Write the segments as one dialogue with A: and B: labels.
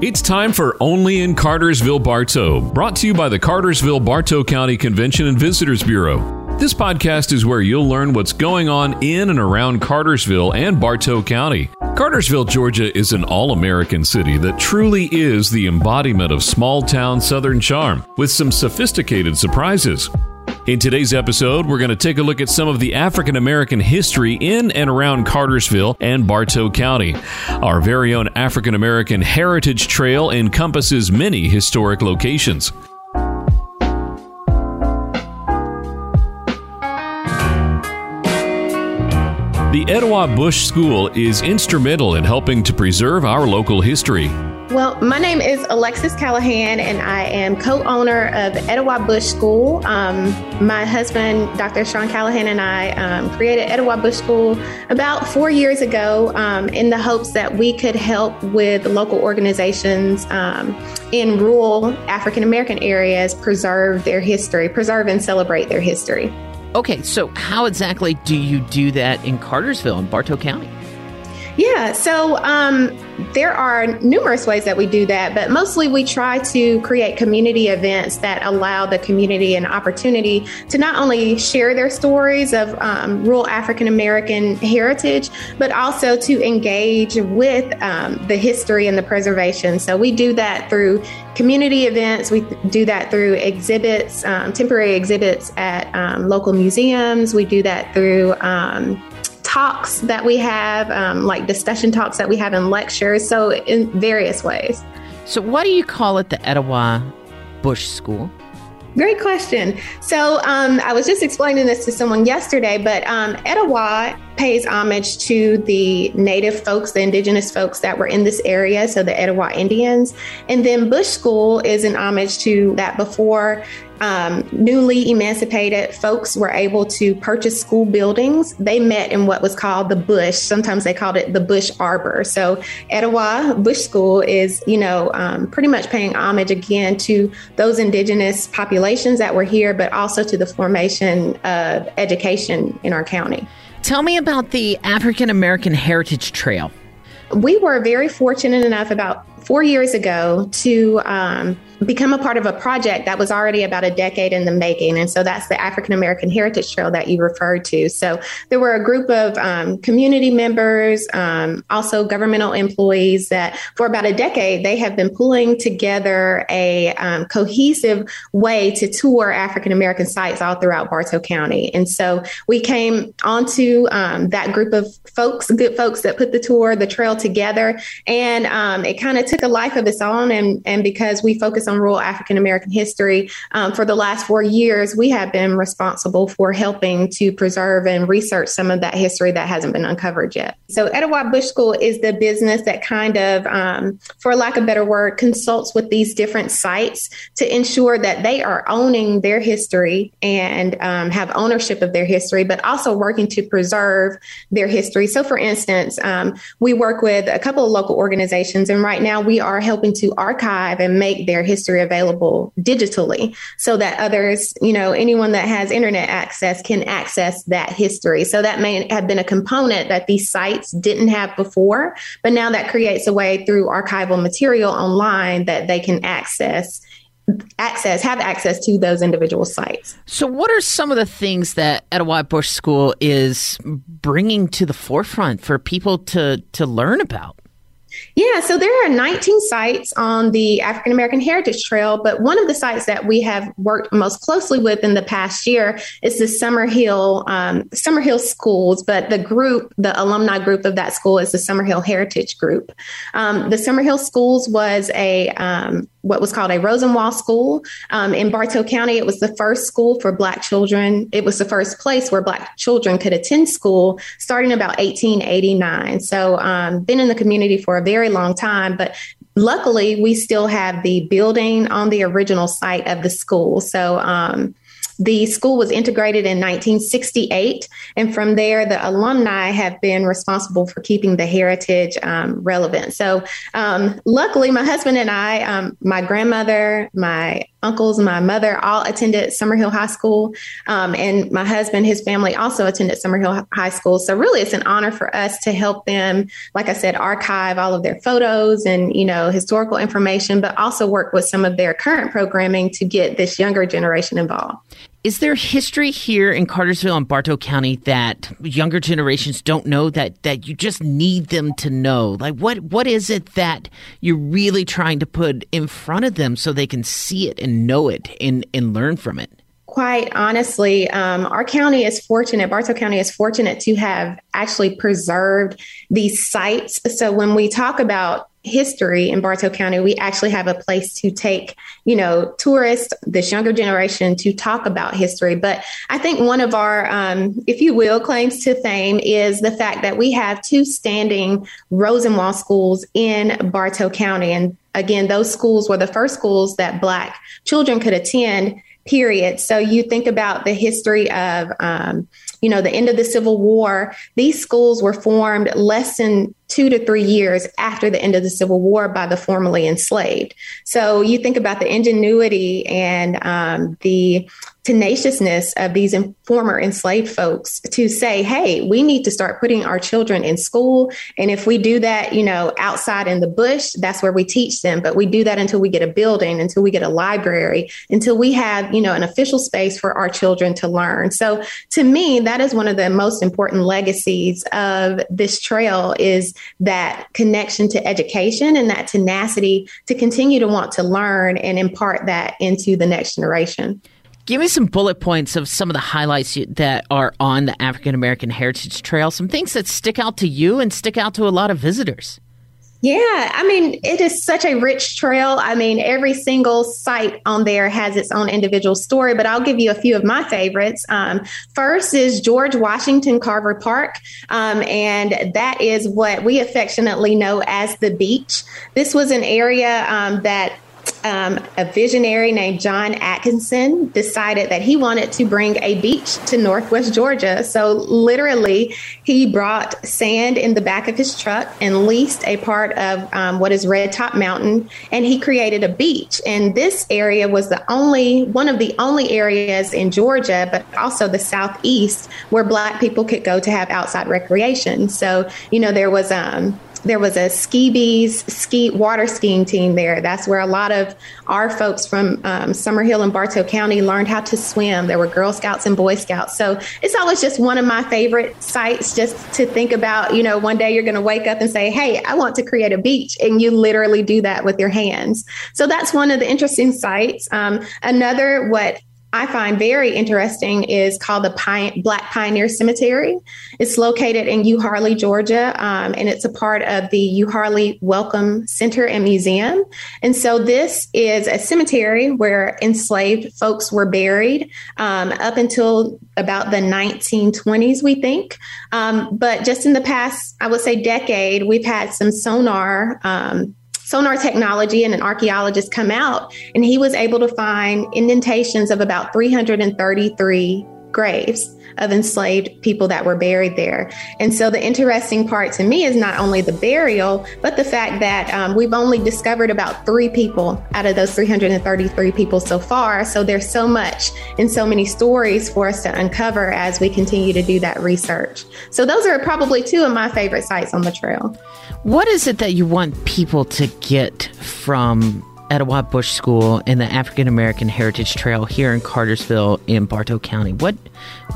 A: It's time for Only in Cartersville Bartow, brought to you by the Cartersville Bartow County Convention and Visitors Bureau. This podcast is where you'll learn what's going on in and around Cartersville and Bartow County. Cartersville, Georgia is an all American city that truly is the embodiment of small town Southern charm, with some sophisticated surprises. In today's episode, we're going to take a look at some of the African American history in and around Cartersville and Bartow County. Our very own African American Heritage Trail encompasses many historic locations. The Etowah Bush School is instrumental in helping to preserve our local history.
B: Well, my name is Alexis Callahan, and I am co owner of Etowah Bush School. Um, my husband, Dr. Sean Callahan, and I um, created Etowah Bush School about four years ago um, in the hopes that we could help with local organizations um, in rural African American areas preserve their history, preserve and celebrate their history.
C: Okay, so how exactly do you do that in Cartersville and Bartow County?
B: Yeah, so um, there are numerous ways that we do that, but mostly we try to create community events that allow the community an opportunity to not only share their stories of um, rural African American heritage, but also to engage with um, the history and the preservation. So we do that through community events, we do that through exhibits, um, temporary exhibits at um, local museums, we do that through um, talks that we have, um, like discussion talks that we have in lectures. So, in various ways.
C: So, why do you call it the Etowah Bush School?
B: Great question. So, um, I was just explaining this to someone yesterday, but um, Etowah pays homage to the native folks, the indigenous folks that were in this area, so the Etowah Indians. And then Bush School is an homage to that before um, newly emancipated folks were able to purchase school buildings. They met in what was called the Bush. Sometimes they called it the Bush Arbor. So Etowah Bush School is, you know, um, pretty much paying homage again to those indigenous populations that were here, but also to the formation of education in our county.
C: Tell me about the African American Heritage Trail.
B: We were very fortunate enough about four years ago to um, become a part of a project that was already about a decade in the making. And so that's the African American Heritage Trail that you referred to. So there were a group of um, community members, um, also governmental employees that for about a decade, they have been pulling together a um, cohesive way to tour African American sites all throughout Bartow County. And so we came onto um, that group of folks, good folks that put the tour, the trail together. And um, it kind of took a life of its own. And, and because we focus on on rural African American history. Um, for the last four years, we have been responsible for helping to preserve and research some of that history that hasn't been uncovered yet. So, Etowah Bush School is the business that kind of, um, for lack of a better word, consults with these different sites to ensure that they are owning their history and um, have ownership of their history, but also working to preserve their history. So, for instance, um, we work with a couple of local organizations, and right now we are helping to archive and make their history history available digitally so that others, you know, anyone that has internet access can access that history. So that may have been a component that these sites didn't have before, but now that creates a way through archival material online that they can access access have access to those individual sites.
C: So what are some of the things that Etowah Bush School is bringing to the forefront for people to to learn about?
B: Yeah, so there are 19 sites on the African American Heritage Trail, but one of the sites that we have worked most closely with in the past year is the Summerhill um, Summerhill Schools. But the group, the alumni group of that school, is the Summerhill Heritage Group. Um, the Summerhill Schools was a um, what was called a Rosenwald School um, in Bartow County. It was the first school for Black children. It was the first place where Black children could attend school starting about 1889. So, um, been in the community for a very long time, but luckily we still have the building on the original site of the school. So, um, the school was integrated in 1968, and from there, the alumni have been responsible for keeping the heritage um, relevant. So, um, luckily, my husband and I, um, my grandmother, my uncles, my mother all attended Summerhill High School, um, and my husband, his family also attended Summerhill High School. So, really, it's an honor for us to help them, like I said, archive all of their photos and you know historical information, but also work with some of their current programming to get this younger generation involved.
C: Is there history here in Cartersville and Bartow County that younger generations don't know that that you just need them to know? Like what what is it that you're really trying to put in front of them so they can see it and know it and, and learn from it?
B: quite honestly, um, our county is fortunate, Bartow County is fortunate to have actually preserved these sites. So when we talk about history in Bartow County, we actually have a place to take, you know, tourists, this younger generation to talk about history. But I think one of our, um, if you will, claims to fame is the fact that we have two standing Rosenwald schools in Bartow County. And again, those schools were the first schools that Black children could attend period. So you think about the history of, um, you know, the end of the Civil War. These schools were formed less than two to three years after the end of the Civil War by the formerly enslaved. So you think about the ingenuity and um, the tenaciousness of these former enslaved folks to say, hey, we need to start putting our children in school. And if we do that, you know, outside in the bush, that's where we teach them. But we do that until we get a building, until we get a library, until we have, you know, an official space for our children to learn. So to me, that is one of the most important legacies of this trail is that connection to education and that tenacity to continue to want to learn and impart that into the next generation.
C: Give me some bullet points of some of the highlights that are on the African American Heritage Trail, some things that stick out to you and stick out to a lot of visitors.
B: Yeah, I mean, it is such a rich trail. I mean, every single site on there has its own individual story, but I'll give you a few of my favorites. Um, first is George Washington Carver Park, um, and that is what we affectionately know as the beach. This was an area um, that um, a visionary named John Atkinson decided that he wanted to bring a beach to Northwest Georgia. So, literally, he brought sand in the back of his truck and leased a part of um, what is Red Top Mountain, and he created a beach. And this area was the only one of the only areas in Georgia, but also the southeast, where Black people could go to have outside recreation. So, you know, there was um, there was a ski bees ski water skiing team there. That's where a lot of our folks from um, Summerhill and Bartow County learned how to swim. There were Girl Scouts and Boy Scouts. So it's always just one of my favorite sites just to think about. You know, one day you're going to wake up and say, Hey, I want to create a beach. And you literally do that with your hands. So that's one of the interesting sites. Um, another, what I find very interesting is called the Black Pioneer Cemetery. It's located in Euharlee, Georgia, um, and it's a part of the Euharlee Welcome Center and Museum. And so this is a cemetery where enslaved folks were buried um, up until about the 1920s, we think. Um, but just in the past, I would say, decade, we've had some sonar um, sonar technology and an archaeologist come out, and he was able to find indentations of about 333 graves of enslaved people that were buried there. And so the interesting part to me is not only the burial, but the fact that um, we've only discovered about three people out of those 333 people so far. So there's so much and so many stories for us to uncover as we continue to do that research. So those are probably two of my favorite sites on the trail.
C: What is it that you want people to get from Etowah Bush School and the African American Heritage Trail here in Cartersville in Bartow County. What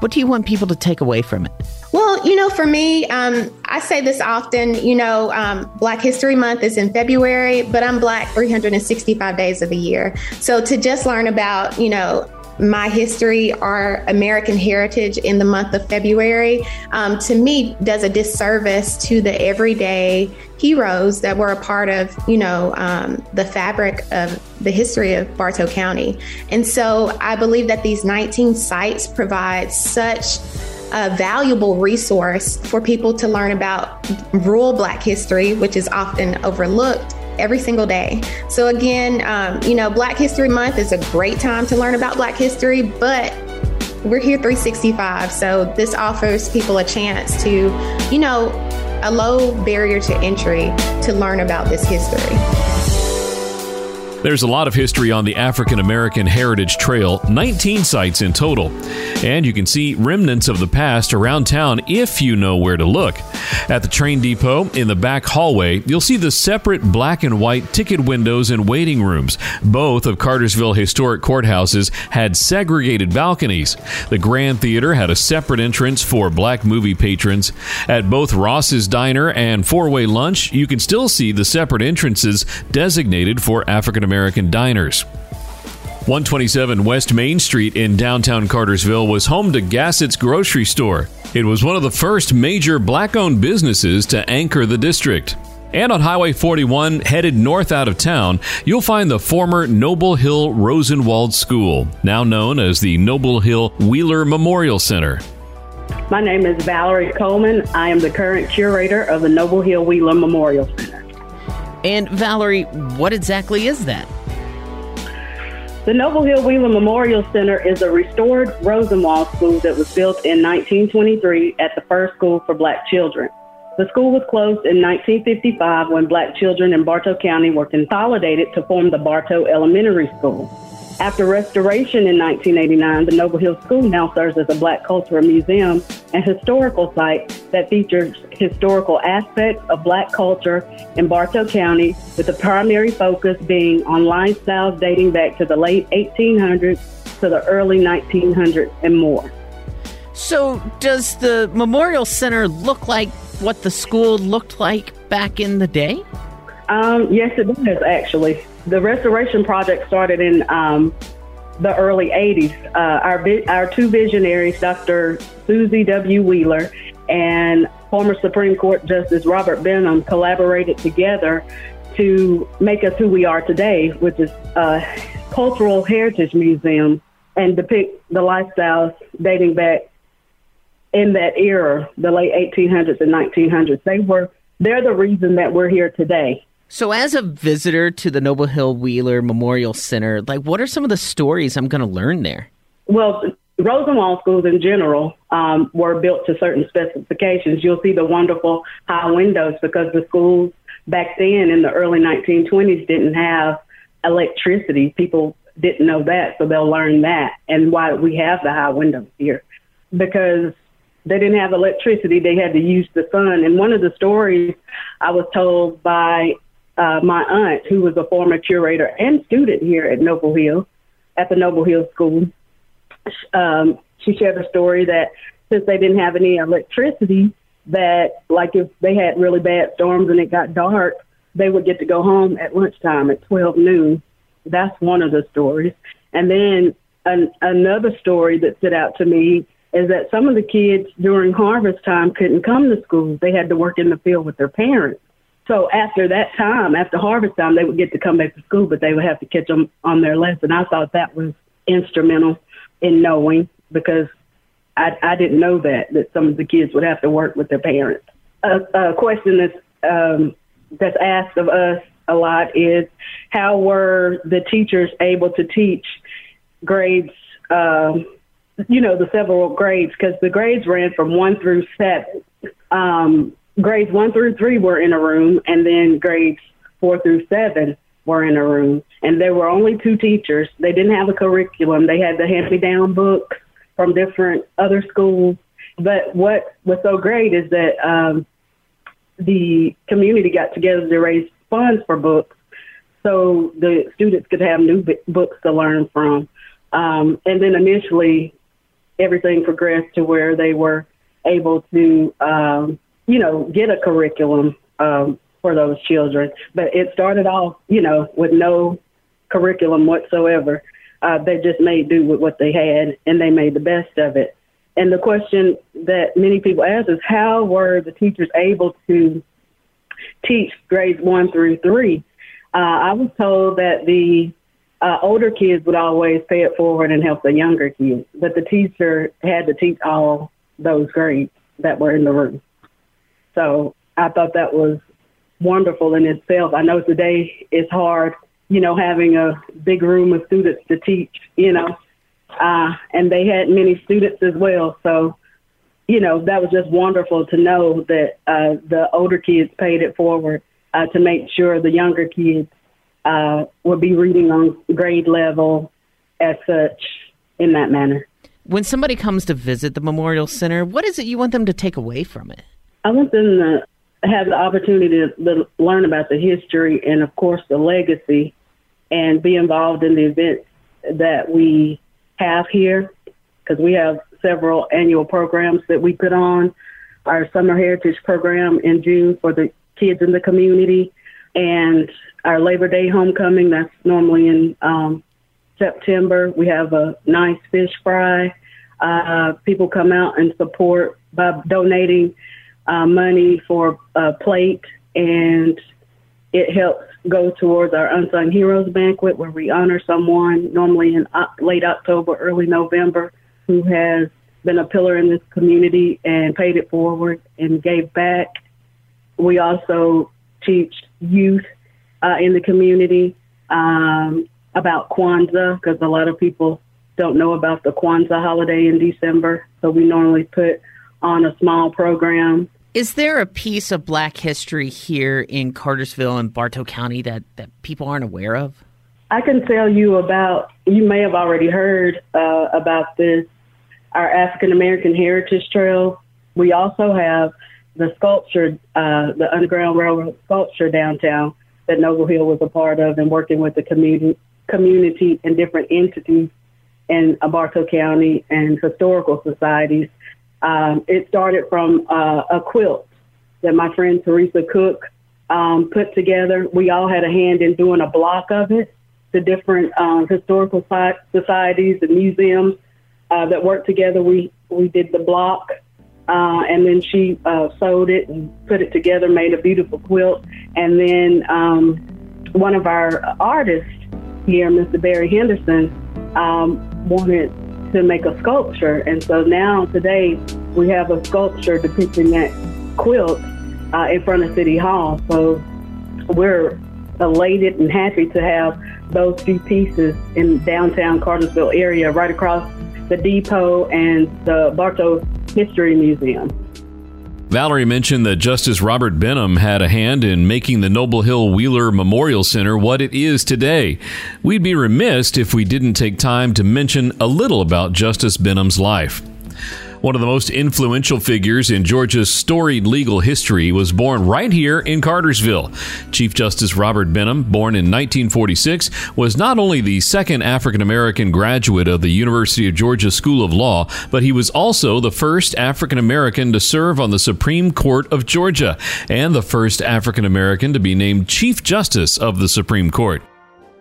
C: what do you want people to take away from it?
B: Well, you know, for me, um, I say this often. You know, um, Black History Month is in February, but I'm Black 365 days of the year. So to just learn about, you know, my history, our American heritage in the month of February, um, to me does a disservice to the everyday heroes that were a part of, you know, um, the fabric of the history of Bartow County. And so I believe that these 19 sites provide such a valuable resource for people to learn about rural Black history, which is often overlooked every single day. So, again, um, you know, Black History Month is a great time to learn about Black history, but we're here 365. So, this offers people a chance to, you know, a low barrier to entry to learn about this history.
A: There's a lot of history on the African American Heritage Trail, 19 sites in total. And you can see remnants of the past around town if you know where to look. At the train depot, in the back hallway, you'll see the separate black and white ticket windows and waiting rooms. Both of Cartersville historic courthouses had segregated balconies. The Grand Theater had a separate entrance for black movie patrons. At both Ross's Diner and Four Way Lunch, you can still see the separate entrances designated for African American diners. 127 West Main Street in downtown Cartersville was home to Gassett's grocery store. It was one of the first major black owned businesses to anchor the district. And on Highway 41, headed north out of town, you'll find the former Noble Hill Rosenwald School, now known as the Noble Hill Wheeler Memorial Center.
D: My name is Valerie Coleman. I am the current curator of the Noble Hill Wheeler Memorial Center.
C: And Valerie, what exactly is that?
D: The Noble Hill Wheeler Memorial Center is a restored Rosenwald school that was built in 1923 at the first school for black children. The school was closed in 1955 when black children in Bartow County were consolidated to form the Bartow Elementary School. After restoration in 1989, the Noble Hill School now serves as a black cultural museum and historical site that features historical aspects of black culture in Bartow County, with the primary focus being on lifestyles dating back to the late 1800s to the early 1900s and more.
C: So, does the Memorial Center look like what the school looked like back in the day?
D: Um, yes, it does actually the restoration project started in um, the early 80s. Uh, our, our two visionaries, Dr. Susie W. Wheeler and former Supreme Court Justice Robert Benham, collaborated together to make us who we are today, which is a cultural heritage museum and depict the lifestyles dating back in that era, the late 1800s and 1900s. They were, they're the reason that we're here today.
C: So, as a visitor to the Noble Hill Wheeler Memorial Center, like what are some of the stories I'm going to learn there?
D: Well, Rosenwald schools in general um, were built to certain specifications. You'll see the wonderful high windows because the schools back then in the early 1920s didn't have electricity. People didn't know that, so they'll learn that and why we have the high windows here. Because they didn't have electricity, they had to use the sun. And one of the stories I was told by uh, my aunt, who was a former curator and student here at Noble Hill, at the Noble Hill School, um, she shared a story that since they didn't have any electricity, that like if they had really bad storms and it got dark, they would get to go home at lunchtime at 12 noon. That's one of the stories. And then an, another story that stood out to me is that some of the kids during harvest time couldn't come to school. They had to work in the field with their parents. So after that time, after harvest time, they would get to come back to school, but they would have to catch them on their lesson. I thought that was instrumental in knowing because I, I didn't know that that some of the kids would have to work with their parents. A, a question that's um, that's asked of us a lot is how were the teachers able to teach grades? Um, you know, the several grades because the grades ran from one through seven. Um, grades one through three were in a room, and then grades four through seven were in a room. And there were only two teachers. They didn't have a curriculum. They had the hand-me-down books from different other schools. But what was so great is that um, the community got together to raise funds for books, so the students could have new b- books to learn from. Um, and then initially, everything progressed to where they were able to um, you know, get a curriculum um, for those children. But it started off, you know, with no curriculum whatsoever. Uh, they just made do with what they had, and they made the best of it. And the question that many people ask is, how were the teachers able to teach grades one through three? Uh, I was told that the uh, older kids would always pay it forward and help the younger kids, but the teacher had to teach all those grades that were in the room. So I thought that was wonderful in itself. I know today it's hard, you know, having a big room of students to teach, you know, uh, and they had many students as well. So, you know, that was just wonderful to know that uh, the older kids paid it forward uh, to make sure the younger kids uh, would be reading on grade level as such in that manner.
C: When somebody comes to visit the Memorial Center, what is it you want them to take away from it?
D: I want them to have the opportunity to learn about the history and, of course, the legacy and be involved in the events that we have here because we have several annual programs that we put on. Our Summer Heritage program in June for the kids in the community, and our Labor Day homecoming that's normally in um, September. We have a nice fish fry. Uh, people come out and support by donating uh, money for a plate, and it helps go towards our Unsung Heroes banquet where we honor someone normally in late October, early November who has been a pillar in this community and paid it forward and gave back. We also teach youth uh, in the community um, about Kwanzaa because a lot of people don't know about the Kwanzaa holiday in December. So we normally put on a small program.
C: Is there a piece of Black history here in Cartersville and Bartow County that, that people aren't aware of?
D: I can tell you about, you may have already heard uh, about this, our African American Heritage Trail. We also have the sculpture, uh, the Underground Railroad sculpture downtown that Noble Hill was a part of and working with the community, community and different entities in Bartow County and historical societies. Um, it started from uh, a quilt that my friend Teresa Cook um, put together. We all had a hand in doing a block of it. The different um, historical societies and museums uh, that worked together, we we did the block, uh, and then she uh, sewed it and put it together, made a beautiful quilt, and then um, one of our artists here, Mr. Barry Henderson, um, wanted to make a sculpture. And so now today we have a sculpture depicting that quilt uh, in front of City Hall. So we're elated and happy to have those few pieces in downtown Cartersville area right across the depot and the Bartow History Museum.
A: Valerie mentioned that Justice Robert Benham had a hand in making the Noble Hill Wheeler Memorial Center what it is today. We'd be remiss if we didn't take time to mention a little about Justice Benham's life. One of the most influential figures in Georgia's storied legal history was born right here in Cartersville. Chief Justice Robert Benham, born in 1946, was not only the second African American graduate of the University of Georgia School of Law, but he was also the first African American to serve on the Supreme Court of Georgia and the first African American to be named Chief Justice of the Supreme Court.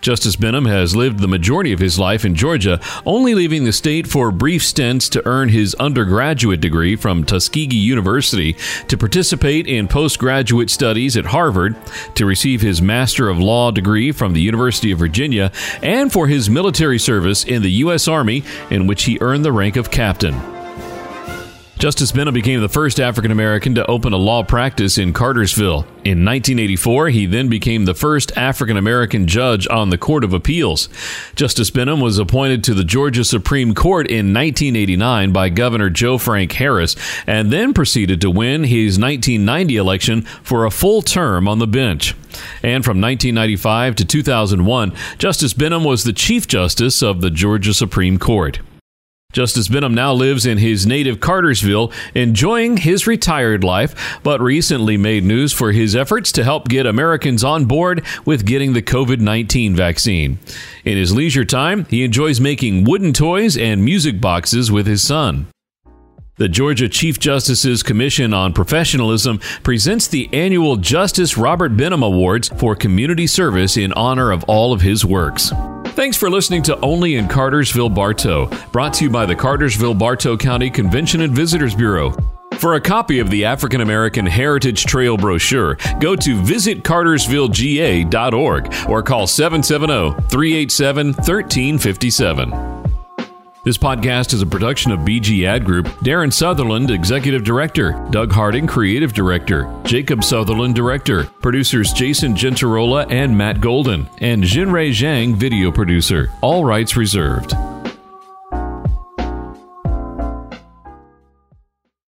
A: Justice Benham has lived the majority of his life in Georgia, only leaving the state for brief stints to earn his undergraduate degree from Tuskegee University, to participate in postgraduate studies at Harvard, to receive his Master of Law degree from the University of Virginia, and for his military service in the U.S. Army, in which he earned the rank of captain. Justice Benham became the first African American to open a law practice in Cartersville. In 1984, he then became the first African American judge on the Court of Appeals. Justice Benham was appointed to the Georgia Supreme Court in 1989 by Governor Joe Frank Harris and then proceeded to win his 1990 election for a full term on the bench. And from 1995 to 2001, Justice Benham was the Chief Justice of the Georgia Supreme Court. Justice Benham now lives in his native Cartersville, enjoying his retired life, but recently made news for his efforts to help get Americans on board with getting the COVID 19 vaccine. In his leisure time, he enjoys making wooden toys and music boxes with his son. The Georgia Chief Justice's Commission on Professionalism presents the annual Justice Robert Benham Awards for community service in honor of all of his works. Thanks for listening to Only in Cartersville Bartow, brought to you by the Cartersville Bartow County Convention and Visitors Bureau. For a copy of the African American Heritage Trail brochure, go to visitcartersvillega.org or call 770 387 1357. This podcast is a production of BG Ad Group. Darren Sutherland, Executive Director. Doug Harding, Creative Director. Jacob Sutherland, Director. Producers Jason Gentarola and Matt Golden. And Jinrei Zhang, Video Producer. All rights reserved.